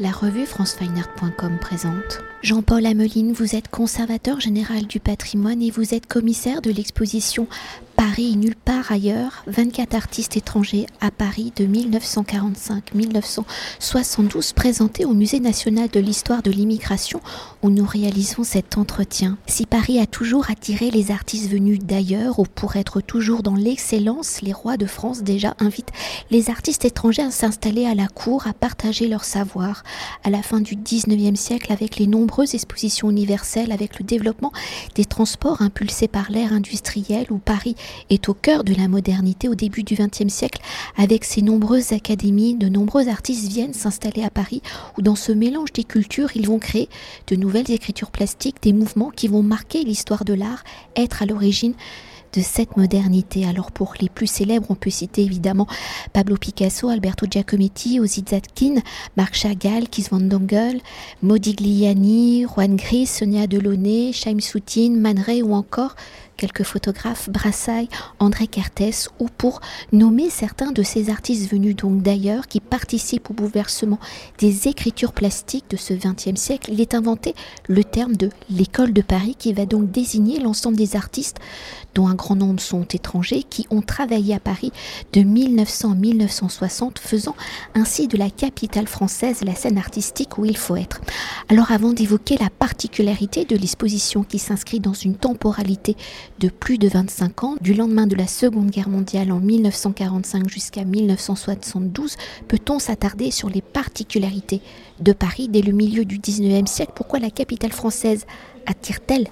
La revue francefineart.com présente. Jean-Paul Ameline, vous êtes conservateur général du patrimoine et vous êtes commissaire de l'exposition Paris nulle part ailleurs, 24 artistes étrangers à Paris de 1945-1972 présentés au Musée national de l'histoire de l'immigration où nous réalisons cet entretien. Si Paris a toujours attiré les artistes venus d'ailleurs ou pour être toujours dans l'excellence, les rois de France déjà invitent les artistes étrangers à s'installer à la cour, à partager leur savoir. À la fin du 19e siècle, avec les nombreuses expositions universelles, avec le développement des transports impulsés par l'ère industrielle où Paris est au cœur de la modernité au début du XXe siècle, avec ses nombreuses académies, de nombreux artistes viennent s'installer à Paris, où dans ce mélange des cultures, ils vont créer de nouvelles écritures plastiques, des mouvements qui vont marquer l'histoire de l'art, être à l'origine de cette modernité. Alors pour les plus célèbres, on peut citer évidemment Pablo Picasso, Alberto Giacometti, Ozzy Zatkin, Marc Chagall, Kees van Modigliani, Juan Gris, Sonia Delaunay, Chaim Soutine, Man ou encore quelques photographes, Brassailles, André Cartès, ou pour nommer certains de ces artistes venus donc d'ailleurs qui participent au bouleversement des écritures plastiques de ce XXe siècle, il est inventé le terme de l'école de Paris qui va donc désigner l'ensemble des artistes dont un grand nombre sont étrangers, qui ont travaillé à Paris de 1900 à 1960, faisant ainsi de la capitale française la scène artistique où il faut être. Alors avant d'évoquer la particularité de l'exposition qui s'inscrit dans une temporalité de plus de 25 ans, du lendemain de la Seconde Guerre mondiale en 1945 jusqu'à 1972, peut-on s'attarder sur les particularités de Paris dès le milieu du 19e siècle? Pourquoi la capitale française attire-t-elle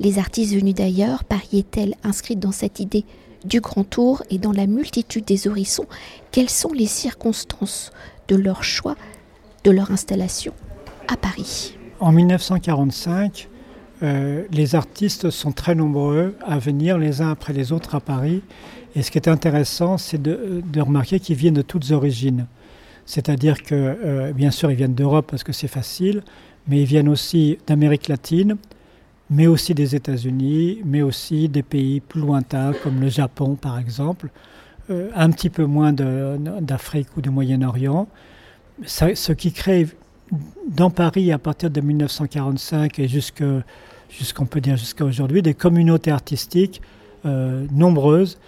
les artistes venus d'ailleurs? Paris est-elle inscrite dans cette idée du grand tour et dans la multitude des horizons? Quelles sont les circonstances de leur choix, de leur installation à Paris? En 1945, euh, les artistes sont très nombreux à venir les uns après les autres à Paris. Et ce qui est intéressant, c'est de, remarquer qu'ils viennent de toutes origines. C'est-à-dire que, euh, bien sûr, ils viennent d'Europe parce que c'est facile, mais ils viennent aussi d'Amérique latine, mais aussi des États-Unis, mais aussi des pays plus lointains comme le Japon, par exemple, euh, un petit peu moins d'Afrique ou du Moyen-Orient. Ce qui crée dans Paris, à partir de 1945 et jusqu'à jusqu'on peut aujourd'hui, des communautés artistiques euh, nombreuses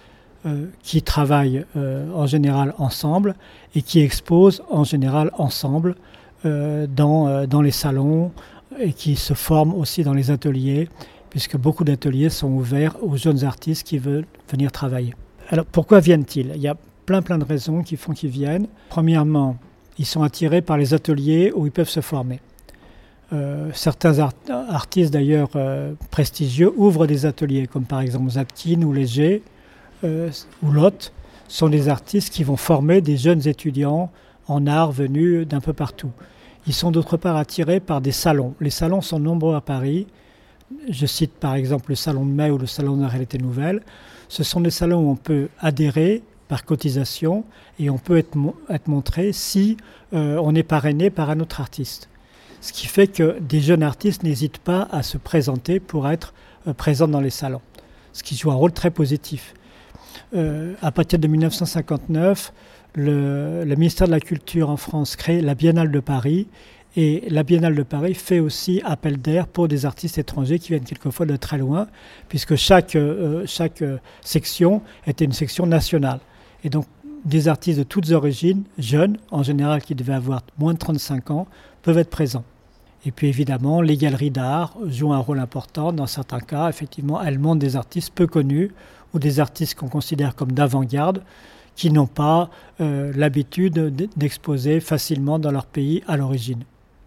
euh, qui travaillent euh, en général ensemble et qui exposent en général ensemble dans, dans les salons et qui se forment aussi dans les ateliers, puisque beaucoup d'ateliers sont ouverts aux jeunes artistes qui veulent venir travailler. Alors pourquoi viennent-ils? Il y a plein plein de raisons qui font qu'ils viennent. Premièrement, ils sont attirés par les ateliers où ils peuvent se former. Euh, certains artistes d'ailleurs euh, prestigieux ouvrent des ateliers, comme par exemple Zapkin ou Léger euh, ou Lot, sont des artistes qui vont former des jeunes étudiants en art venus d'un peu partout. Ils sont d'autre part attirés par des salons. Les salons sont nombreux à Paris. Je cite par exemple le salon de mai ou le salon de la réalité nouvelle. Ce sont des salons où on peut adhérer par cotisation et on peut être, montré si on est parrainé par un autre artiste. Ce qui fait que des jeunes artistes n'hésitent pas à se présenter pour être euh, présents dans les salons, ce qui joue un rôle très positif. Euh, à partir de 1959, le, ministère de la Culture en France crée la Biennale de Paris et la Biennale de Paris fait aussi appel d'air pour des artistes étrangers qui viennent quelquefois de très loin, puisque chaque, euh, chaque section était une section nationale. Et donc des artistes de toutes origines, jeunes, en général qui devaient avoir moins de 35 ans, peuvent être présents. Et puis évidemment, les galeries d'art jouent un rôle important. Dans certains cas, effectivement, elles montrent des artistes peu connus ou des artistes qu'on considère comme d'avant-garde qui n'ont pas euh, l'habitude d'exposer facilement dans leur pays à l'origine.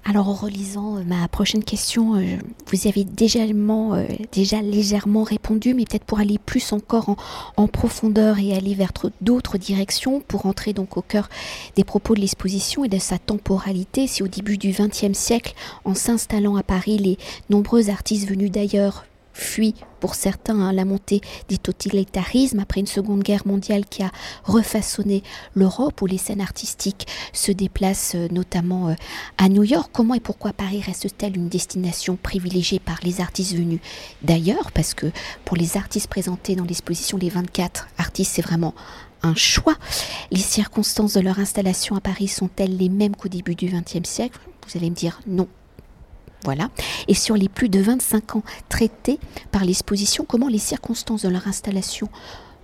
Alors en relisant euh, ma prochaine question, euh, vous y avez déjà, euh, déjà légèrement répondu, mais peut-être pour aller plus encore en, profondeur et aller vers d'autres directions, pour entrer donc au cœur des propos de l'exposition et de sa temporalité, si au début du XXe siècle, en s'installant à Paris, les nombreux artistes venus d'ailleurs fuit pour certains hein, la montée des totalitarismes après une seconde guerre mondiale qui a refaçonné l'Europe où les scènes artistiques se déplacent euh, notamment euh, à New York. Comment et pourquoi Paris reste-t-elle une destination privilégiée par les artistes venus d'ailleurs? Parce que pour les artistes présentés dans l'exposition, les 24 artistes, c'est vraiment un choix. Les circonstances de leur installation à Paris sont-elles les mêmes qu'au début du XXe siècle? Vous allez me dire non. Voilà. Et sur les plus de 25 ans traités par l'exposition, comment les circonstances de leur installation,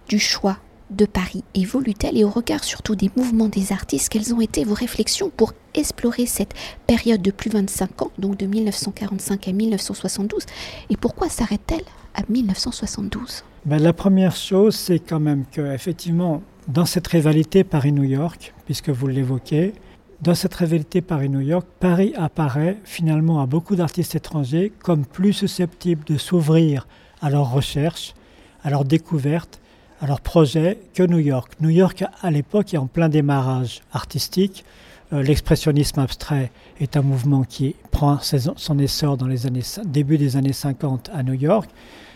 du choix de Paris évoluent-elles et au regard surtout des mouvements des artistes, quelles ont été vos réflexions pour explorer cette période de plus de 25 ans, donc de 1945 à 1972, et pourquoi s'arrête-t-elle à 1972 ben, La première chose, c'est quand même que, effectivement, dans cette rivalité Paris-New York, puisque vous l'évoquez, dans cette rivalité Paris-New York, Paris apparaît finalement à beaucoup d'artistes étrangers comme plus susceptible de s'ouvrir à leurs recherches, à leurs découvertes, à leurs projets que New York. New York, à l'époque, est en plein démarrage artistique. Euh, l'expressionnisme abstrait est un mouvement qui prend son essor dans les années, début des années 50 à New York,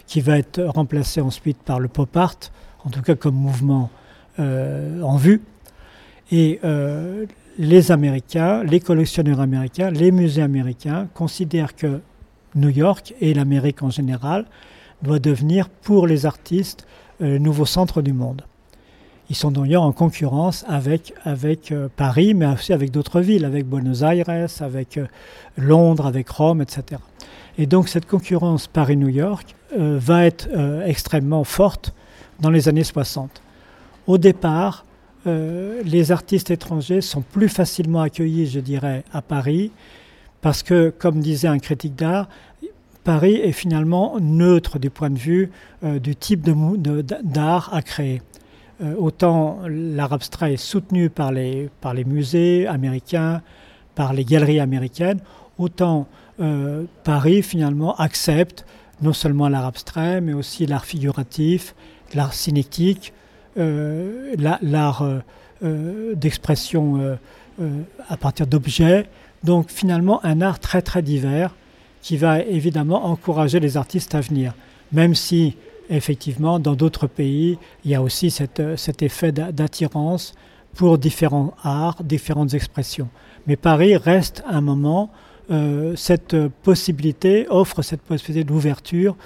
qui va être remplacé ensuite par le pop art, en tout cas comme mouvement euh, en vue. Euh, les Américains, les collectionneurs américains, les musées américains considèrent que New York et l'Amérique en général doit devenir pour les artistes le nouveau centre du monde. Ils sont d'ailleurs en concurrence avec, avec euh, Paris, mais aussi avec d'autres villes, avec Buenos Aires, avec euh, Londres, avec Rome, etc. Et donc cette concurrence Paris-New York euh, va être extrêmement forte dans les années 60. Au départ, les artistes étrangers sont plus facilement accueillis, je dirais, à Paris, parce que, comme disait un critique d'art, Paris est finalement neutre du point de vue du type d'art à créer. Euh, autant l'art abstrait est soutenu par les, musées américains, par les galeries américaines, autant euh, Paris finalement accepte non seulement l'art abstrait, mais aussi l'art figuratif, l'art cinétique, euh, l'art d'expression à partir d'objets. Donc finalement un art très très divers qui va évidemment encourager les artistes à venir, même si effectivement, dans d'autres pays, il y a aussi euh, cet effet d'attirance pour différents arts, différentes expressions. Mais Paris reste un moment, euh, cette possibilité offre cette possibilité d'ouverture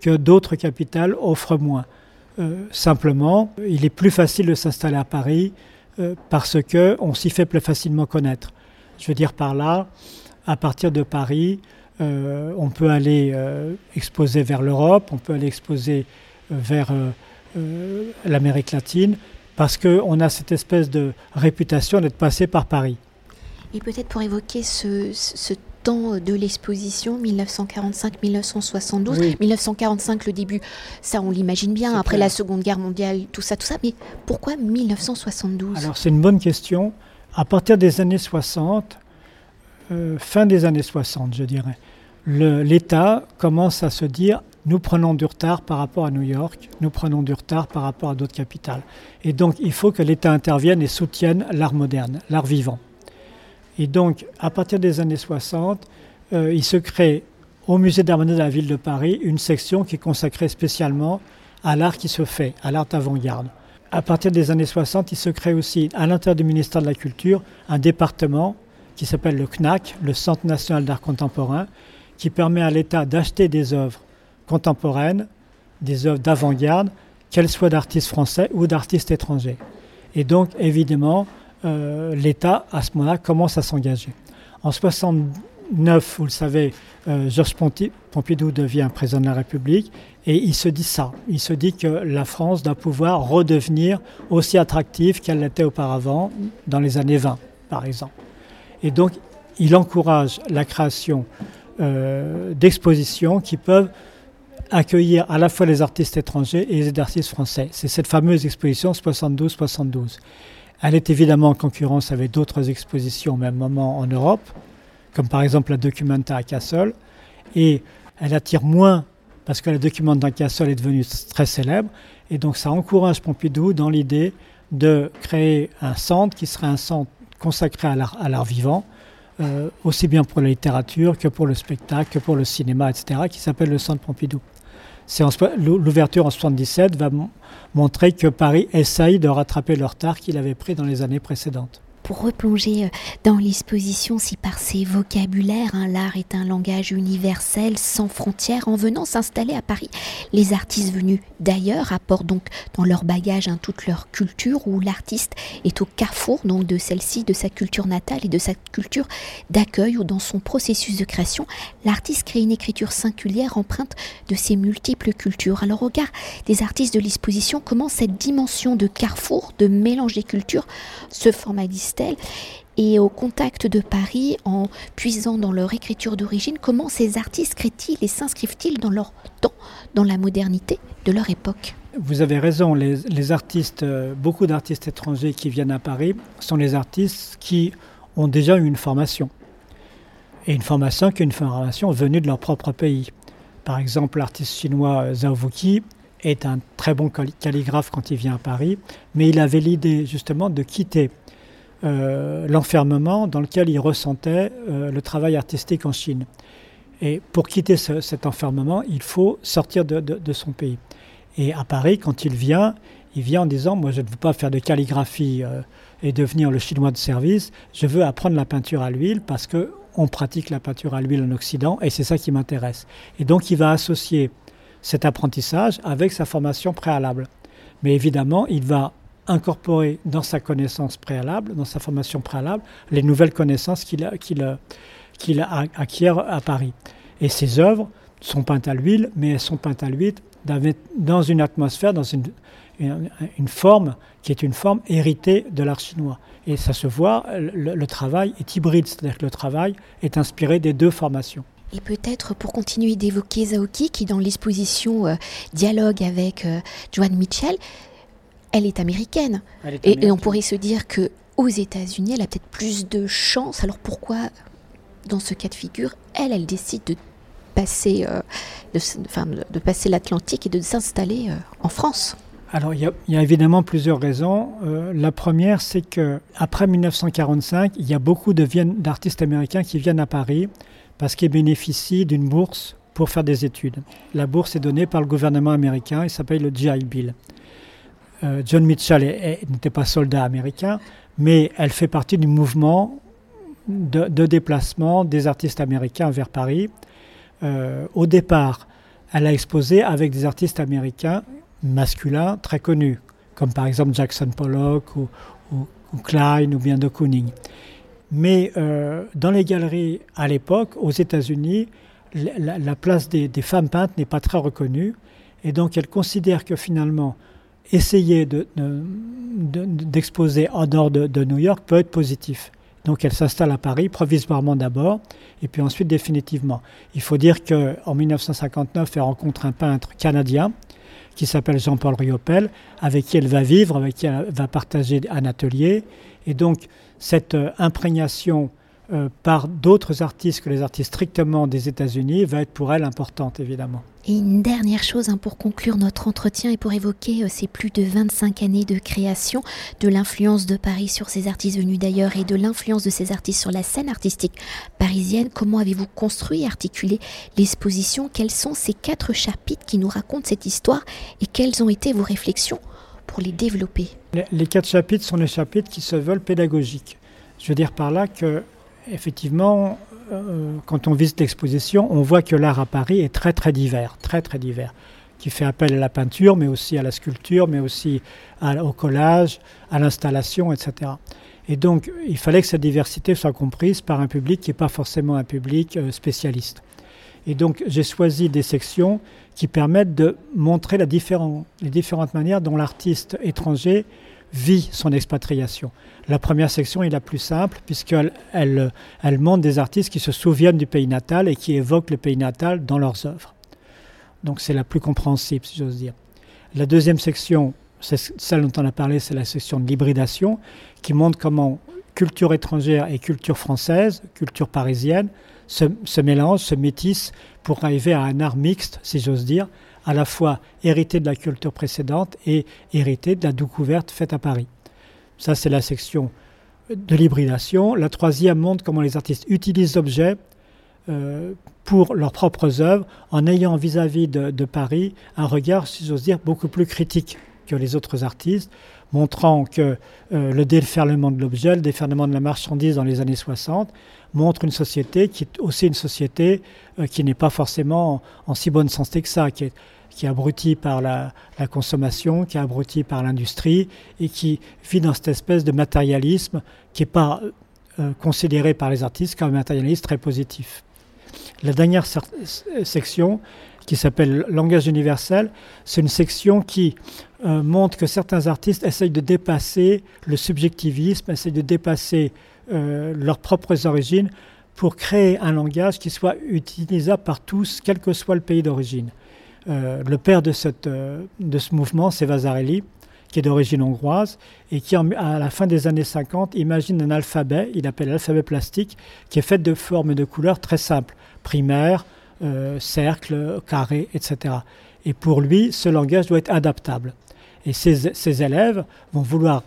que d'autres capitales offrent moins. Euh, simplement, il est plus facile de s'installer à Paris parce qu'on s'y fait plus facilement connaître. Je veux dire par là, à partir de Paris, euh, on peut aller euh, exposer vers l'Europe, on peut aller exposer euh, vers l'Amérique latine, parce qu'on a cette espèce de réputation d'être passé par Paris. Et peut-être pour évoquer ce, temps de l'exposition 1945-1972. 1945, le début, ça on l'imagine bien, après la Seconde Guerre mondiale, tout ça, tout ça. Mais pourquoi 1972 Alors c'est une bonne question. À partir des années 60, euh, fin des années 60, je dirais, l'État commence à se dire nous prenons du retard par rapport à New York, nous prenons du retard par rapport à d'autres capitales. Et donc il faut que l'État intervienne et soutienne l'art moderne, l'art vivant. Et donc à partir des années 60, euh, il se crée au musée d'art moderne de la ville de Paris une section qui est consacrée spécialement à l'art qui se fait, à l'art avant-garde. À partir des années 60, il se crée aussi à l'intérieur du ministère de la Culture un département qui s'appelle le CNAC, le Centre national d'art contemporain, qui permet à l'État d'acheter des œuvres contemporaines, des œuvres d'avant-garde, qu'elles soient d'artistes français ou d'artistes étrangers. Et donc, évidemment, euh, l'État, à ce moment-là, commence à s'engager. En 69, vous le savez, euh, Georges Pompidou devient président de la République et il se dit ça. Il se dit que la France doit pouvoir redevenir aussi attractive qu'elle l'était auparavant dans les années 20, par exemple. Et donc, il encourage la création euh, d'expositions qui peuvent accueillir à la fois les artistes étrangers et les artistes français. C'est cette fameuse exposition 72-72. Elle est évidemment en concurrence avec d'autres expositions au même moment en Europe, comme par exemple la Documenta à Cassel, et elle attire moins parce que la Documenta à Cassel est devenue très célèbre, et donc ça encourage Pompidou dans l'idée de créer un centre qui serait un centre consacré à l'art vivant, euh, aussi bien pour la littérature que pour le spectacle, que pour le cinéma, etc., qui s'appelle le Centre Pompidou. L'ouverture en 77 va montrer que Paris essaye de rattraper le retard qu'il avait pris dans les années précédentes. Pour replonger euh, dans l'exposition, si par ses vocabulaires, hein, l'art est un langage universel, sans frontières, en venant s'installer à Paris, les artistes venus d'ailleurs apportent donc dans leur bagage hein, toute leur culture, où l'artiste est au carrefour donc de celle-ci, de sa culture natale et de sa culture d'accueil, ou dans son processus de création, l'artiste crée une écriture singulière empreinte de ses multiples cultures. Alors au regard des artistes de l'exposition, comment cette dimension de carrefour, de mélange des cultures, se et au contact de Paris, en puisant dans leur écriture d'origine, comment ces artistes créent-ils et s'inscrivent-ils dans leur temps, dans la modernité de leur époque Vous avez raison, les, artistes, euh, beaucoup d'artistes étrangers qui viennent à Paris sont les artistes qui ont déjà eu une formation. Et une formation qui est une formation venue de leur propre pays. Par exemple, l'artiste chinois euh, Zhao Wuqi est un très bon calligraphe quand il vient à Paris, mais il avait l'idée justement de quitter euh, l'enfermement dans lequel il ressentait euh, le travail artistique en Chine. Et pour quitter cet enfermement, il faut sortir de, son pays. Et à Paris, quand il vient, il vient en disant, moi je ne veux pas faire de calligraphie euh, et devenir le chinois de service, je veux apprendre la peinture à l'huile parce que on pratique la peinture à l'huile en Occident et c'est ça qui m'intéresse. Et donc il va associer cet apprentissage avec sa formation préalable. Mais évidemment, il va incorporer dans sa connaissance préalable, dans sa formation préalable, les nouvelles connaissances qu'il acquiert à Paris. Et ses œuvres sont peintes à l'huile, mais elles sont peintes à l'huile dans une atmosphère, dans une, une, forme qui est une forme héritée de l'art chinois. Et ça se voit, le, travail est hybride, c'est-à-dire que le travail est inspiré des deux formations. Et peut-être pour continuer d'évoquer Zaoki, qui dans l'exposition euh, dialogue avec euh, Joan Mitchell, elle est américaine. Et, on pourrait se dire que aux États-Unis, elle a peut-être plus de chance. Alors pourquoi, dans ce cas de figure, elle, elle décide de passer, euh, de, passer l'Atlantique et de s'installer euh, en France? Alors, il y, a, évidemment plusieurs raisons. Euh, la première, c'est que après 1945, il y a beaucoup d'artistes américains qui viennent à Paris parce qu'ils bénéficient d'une bourse pour faire des études. La bourse est donnée par le gouvernement américain, il s'appelle le GI Bill. Euh, John Mitchell n'était pas soldat américain, mais elle fait partie du mouvement de, déplacement des artistes américains vers Paris. Euh, au départ, elle a exposé avec des artistes américains masculins très connus, comme par exemple Jackson Pollock ou, Klein ou bien de Kooning. Mais euh, dans les galeries à l'époque, aux États-Unis, la, place des, des femmes peintes n'est pas très reconnue. Et donc elle considère que finalement, essayer d'exposer de, en dehors de, New York peut être positif. Donc elle s'installe à Paris, provisoirement d'abord, et puis ensuite définitivement. Il faut dire qu'en 1959, elle rencontre un peintre canadien qui s'appelle Jean-Paul Riopel, avec qui elle va vivre, avec qui elle va partager un atelier. Et donc cette euh, imprégnation euh, par d'autres artistes que les artistes strictement des États-Unis va être pour elle importante, évidemment. Et une dernière chose hein, pour conclure notre entretien et pour évoquer euh, ces plus de 25 années de création, de l'influence de Paris sur ces artistes venus d'ailleurs et de l'influence de ces artistes sur la scène artistique parisienne. Comment avez-vous construit et articulé l'exposition? Quels sont ces quatre chapitres qui nous racontent cette histoire et quelles ont été vos réflexions pour les développer? Les quatre chapitres sont les chapitres qui se veulent pédagogiques. Je veux dire par là que effectivement, euh, quand on visite l'exposition, on voit que l'art à Paris est très très divers, très très divers, qui fait appel à la peinture, mais aussi à la sculpture, mais aussi au collage, à l'installation, etc. Et donc, il fallait que cette diversité soit comprise par un public qui n'est pas forcément un public euh, spécialiste. Et donc, j'ai choisi des sections qui permettent de montrer les différentes manières dont l'artiste étranger vit son expatriation. La première section est la plus simple puisqu'elle elle, montre des artistes qui se souviennent du pays natal et qui évoquent le pays natal dans leurs œuvres. Donc c'est la plus compréhensible, si j'ose dire. La deuxième section, celle dont on a parlé, c'est la section de l'hybridation, qui montre comment culture étrangère et culture française, culture parisienne, se, se mélangent, se métissent pour arriver à un art mixte, si j'ose dire, à la fois hérité de la culture précédente et hérité de la découverte faite à Paris. Ça, c'est la section de l'hybridation. La troisième montre comment les artistes utilisent l'objet euh, pour leurs propres œuvres en ayant vis-à-vis de, Paris un regard, si j'ose dire, beaucoup plus critique que les autres artistes, montrant que le déferlement de l'objet, le déferlement de la marchandise dans les années 60 montre une société qui est aussi une société qui n'est pas forcément en, si bonne santé que ça, qui est, qui est abrutie par la, consommation, qui est abrutie par l'industrie et qui vit dans cette espèce de matérialisme qui n'est pas considéré par les artistes comme un matérialisme très positif. La dernière section, qui s'appelle Langage universel, c'est une section qui euh, montre que certains artistes essayent de dépasser le subjectivisme, essayent de dépasser euh, leurs propres origines pour créer un langage qui soit utilisable par tous, quel que soit le pays d'origine. Euh, le père de, cette, de ce mouvement, c'est Vasarely, qui est d'origine hongroise, et qui, à la fin des années 50, imagine un alphabet, il appelle l'alphabet plastique, qui est fait de formes et de couleurs très simples, primaires, euh, cercles, carrés, etc. Et pour lui, ce langage doit être adaptable. Et ses, élèves vont vouloir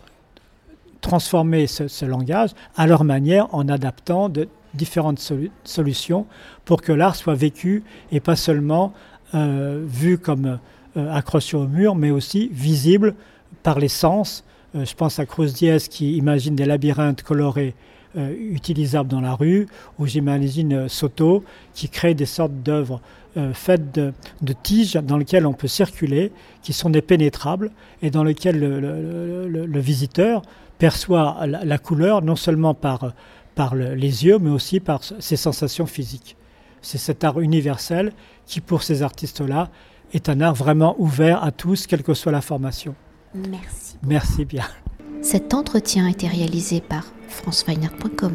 transformer ce, langage à leur manière en adaptant différentes solutions pour que l'art soit vécu et pas seulement euh, vu comme euh, accroché au mur, mais aussi visible par les sens. Je pense à Cruz Diaz qui imagine des labyrinthes colorés euh, utilisables dans la rue, ou j'imagine euh, Soto qui crée des sortes d'œuvres faites de, tiges dans lesquelles on peut circuler, qui sont des pénétrables, et dans lesquelles le, visiteur perçoit la, couleur non seulement par, par les yeux, mais aussi par ses sensations physiques. C'est cet art universel qui, pour ces artistes-là, est un art vraiment ouvert à tous, quelle que soit la formation. Merci. Merci bien. Cet entretien a été réalisé par franceweiner.com.